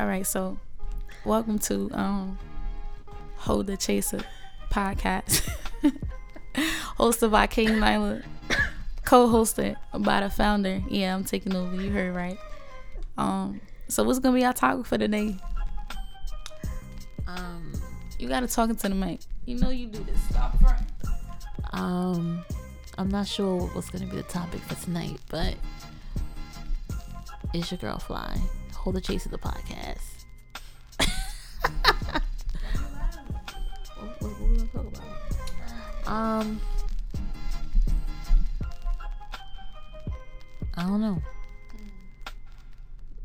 All right, so welcome to um Hold the Chaser podcast. Hosted by King Nilah, co-hosted by the founder. Yeah, I'm taking over. You heard right. Um, so what's gonna be our topic for today? Um, You gotta talk into the mic. You know you do this. Stop front. um, I'm not sure what's gonna be the topic for tonight, but it's your girl Fly. Hold the chase of the podcast. what, what, what we gonna talk about? Um, I don't know.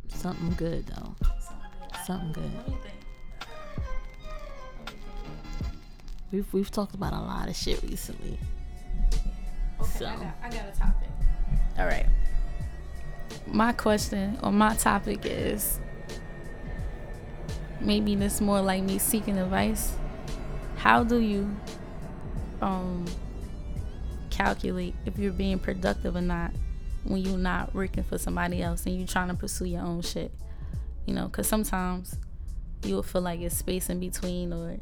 Something good though. Something good. Let me think. We've we've talked about a lot of shit recently. Okay, So. I, got, I got a topic. All right. My question or my topic is maybe this more like me seeking advice. How do you um calculate if you're being productive or not when you're not working for somebody else and you're trying to pursue your own shit? You know, because sometimes you'll feel like it's space in between or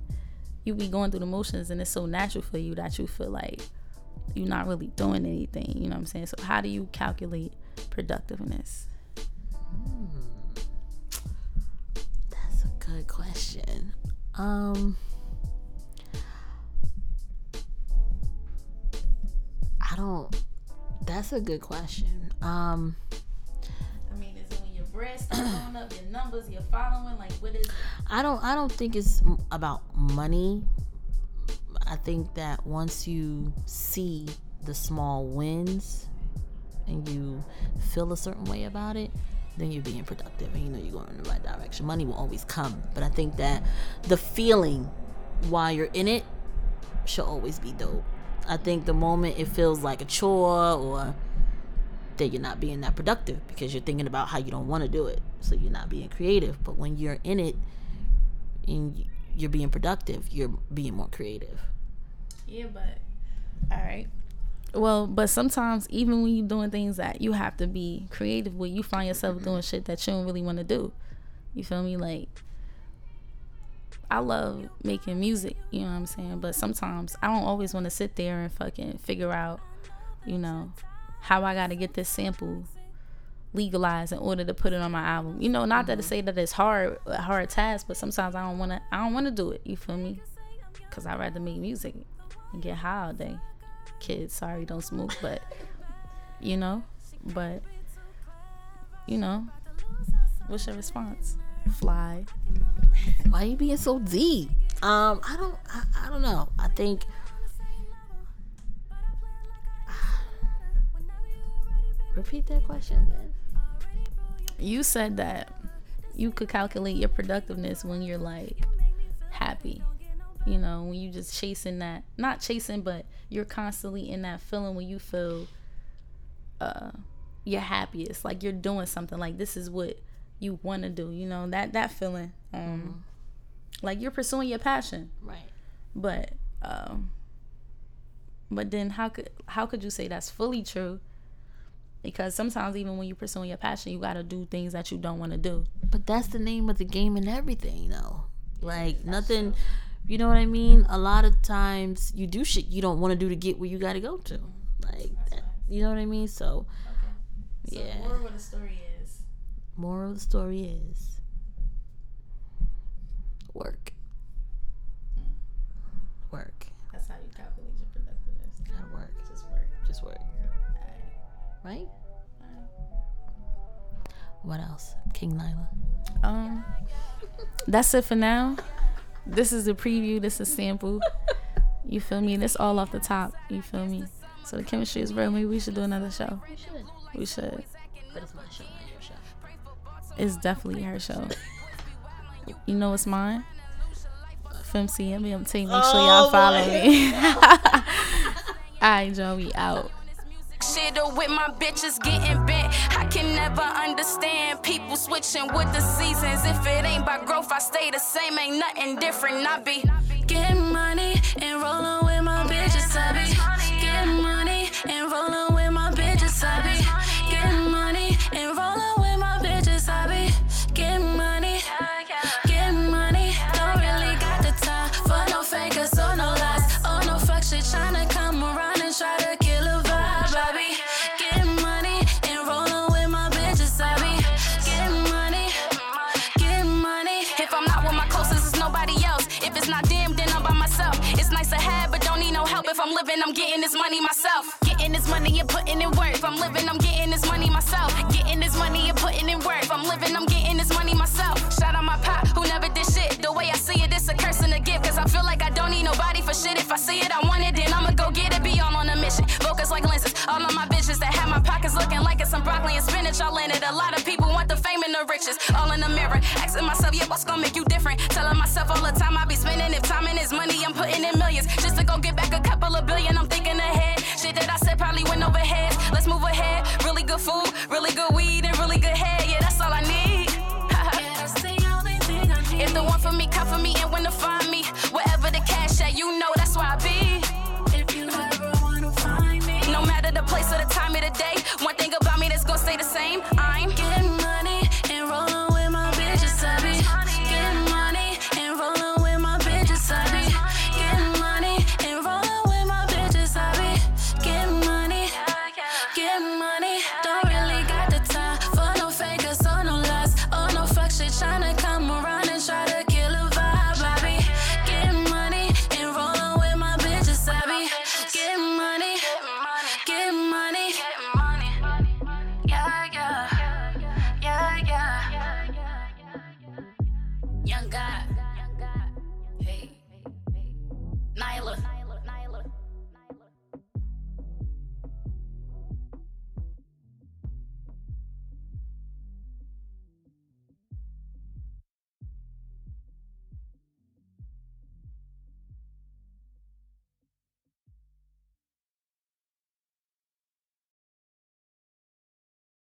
you be going through the motions and it's so natural for you that you feel like you're not really doing anything. You know what I'm saying? So how do you calculate productiveness? That's a good question. Um I don't that's a good question. Um I mean, is it when your bread start going up, your numbers, your following? Like, what is it? I don't I don't think it's about money. I think that once you see the small wins and you feel a certain way about it, then you're being productive and you know you're going in the right direction. Money will always come, but I think that the feeling while you're in it should always be dope. I think the moment it feels like a chore or that you're not being that productive because you're thinking about how you don't want to do it. So you're not being creative. But when you're in it and you're being productive, you're being more creative. Yeah, but all right. Well, but sometimes even when you're doing things that you have to be creative with, you find yourself mm-hmm. doing shit that you don't really want to do. You feel me? Like I love making music, you know what I'm saying? But sometimes I don't always want to sit there and fucking figure out, you know, how I got to get this sample legalized in order to put it on my album. You know, not that to mm-hmm. say that it's hard, a hard task, but sometimes I don't want to I don't want to do it, you feel me? Cuz I'd rather make music and get high all day. Kids, sorry, don't smoke, but you know, but you know, what's your response? Fly. Why are you being so deep? Um, I don't, I, I don't know. I think repeat that question again. You said that you could calculate your productiveness when you're like happy. You know, when you just chasing that, not chasing, but you're constantly in that feeling when you feel uh you're happiest, like you're doing something like this is what you want to do, you know, that that feeling um like you're pursuing your passion. Right. but um but then how could how could you say that's fully true because sometimes even when you're pursuing your passion you got to do things that you don't want to do But that's the name of the game and everything, though. Like nothing. You know what I mean? A lot of times you do shit you don't want to do to get where you got to go to. Like that. You know what I mean? So Yeah. what the story is moral of the story is work. Work. that's how you calculate your productiveness Gotta work. just work Just work. Right? What else? King Nilah. um that's it for now this is the preview this is a sample you feel me this all off the top you feel me so the chemistry is real maybe we should do another show We should. we should But it's my show, not your show. It's definitely her show. You know it's mine? FMC MMT. Make sure y'all oh, follow me. Alright, Joe, we out. Shit with my bitches getting can never understand people switching with the seasons. If it ain't by growth, I stay the same. Ain't nothing different. I be getting money and rolling with my bitches. I be getting money and rolling I'm living, I'm getting this money myself. Getting this money and putting in work. If I'm living, I'm getting this money myself. Getting this money and putting in work. If I'm living, I'm getting this money myself. Shout out my pop, who never did shit. The way I see it, it's a curse and a gift. Cause I feel like I don't need nobody for shit. If I see it, I want it, then I'ma go get it. Be all on a mission. Focus like lenses. All of my bitches that have my pockets looking like it's some broccoli and spinach in it. A lot of people the riches. All in the mirror. Asking myself, yeah, what's gonna make you different? Telling myself all the time I be spending. If timing is money, I'm putting in millions. Just to go get back a couple of billion. I'm thinking ahead. Shit that I Young guy.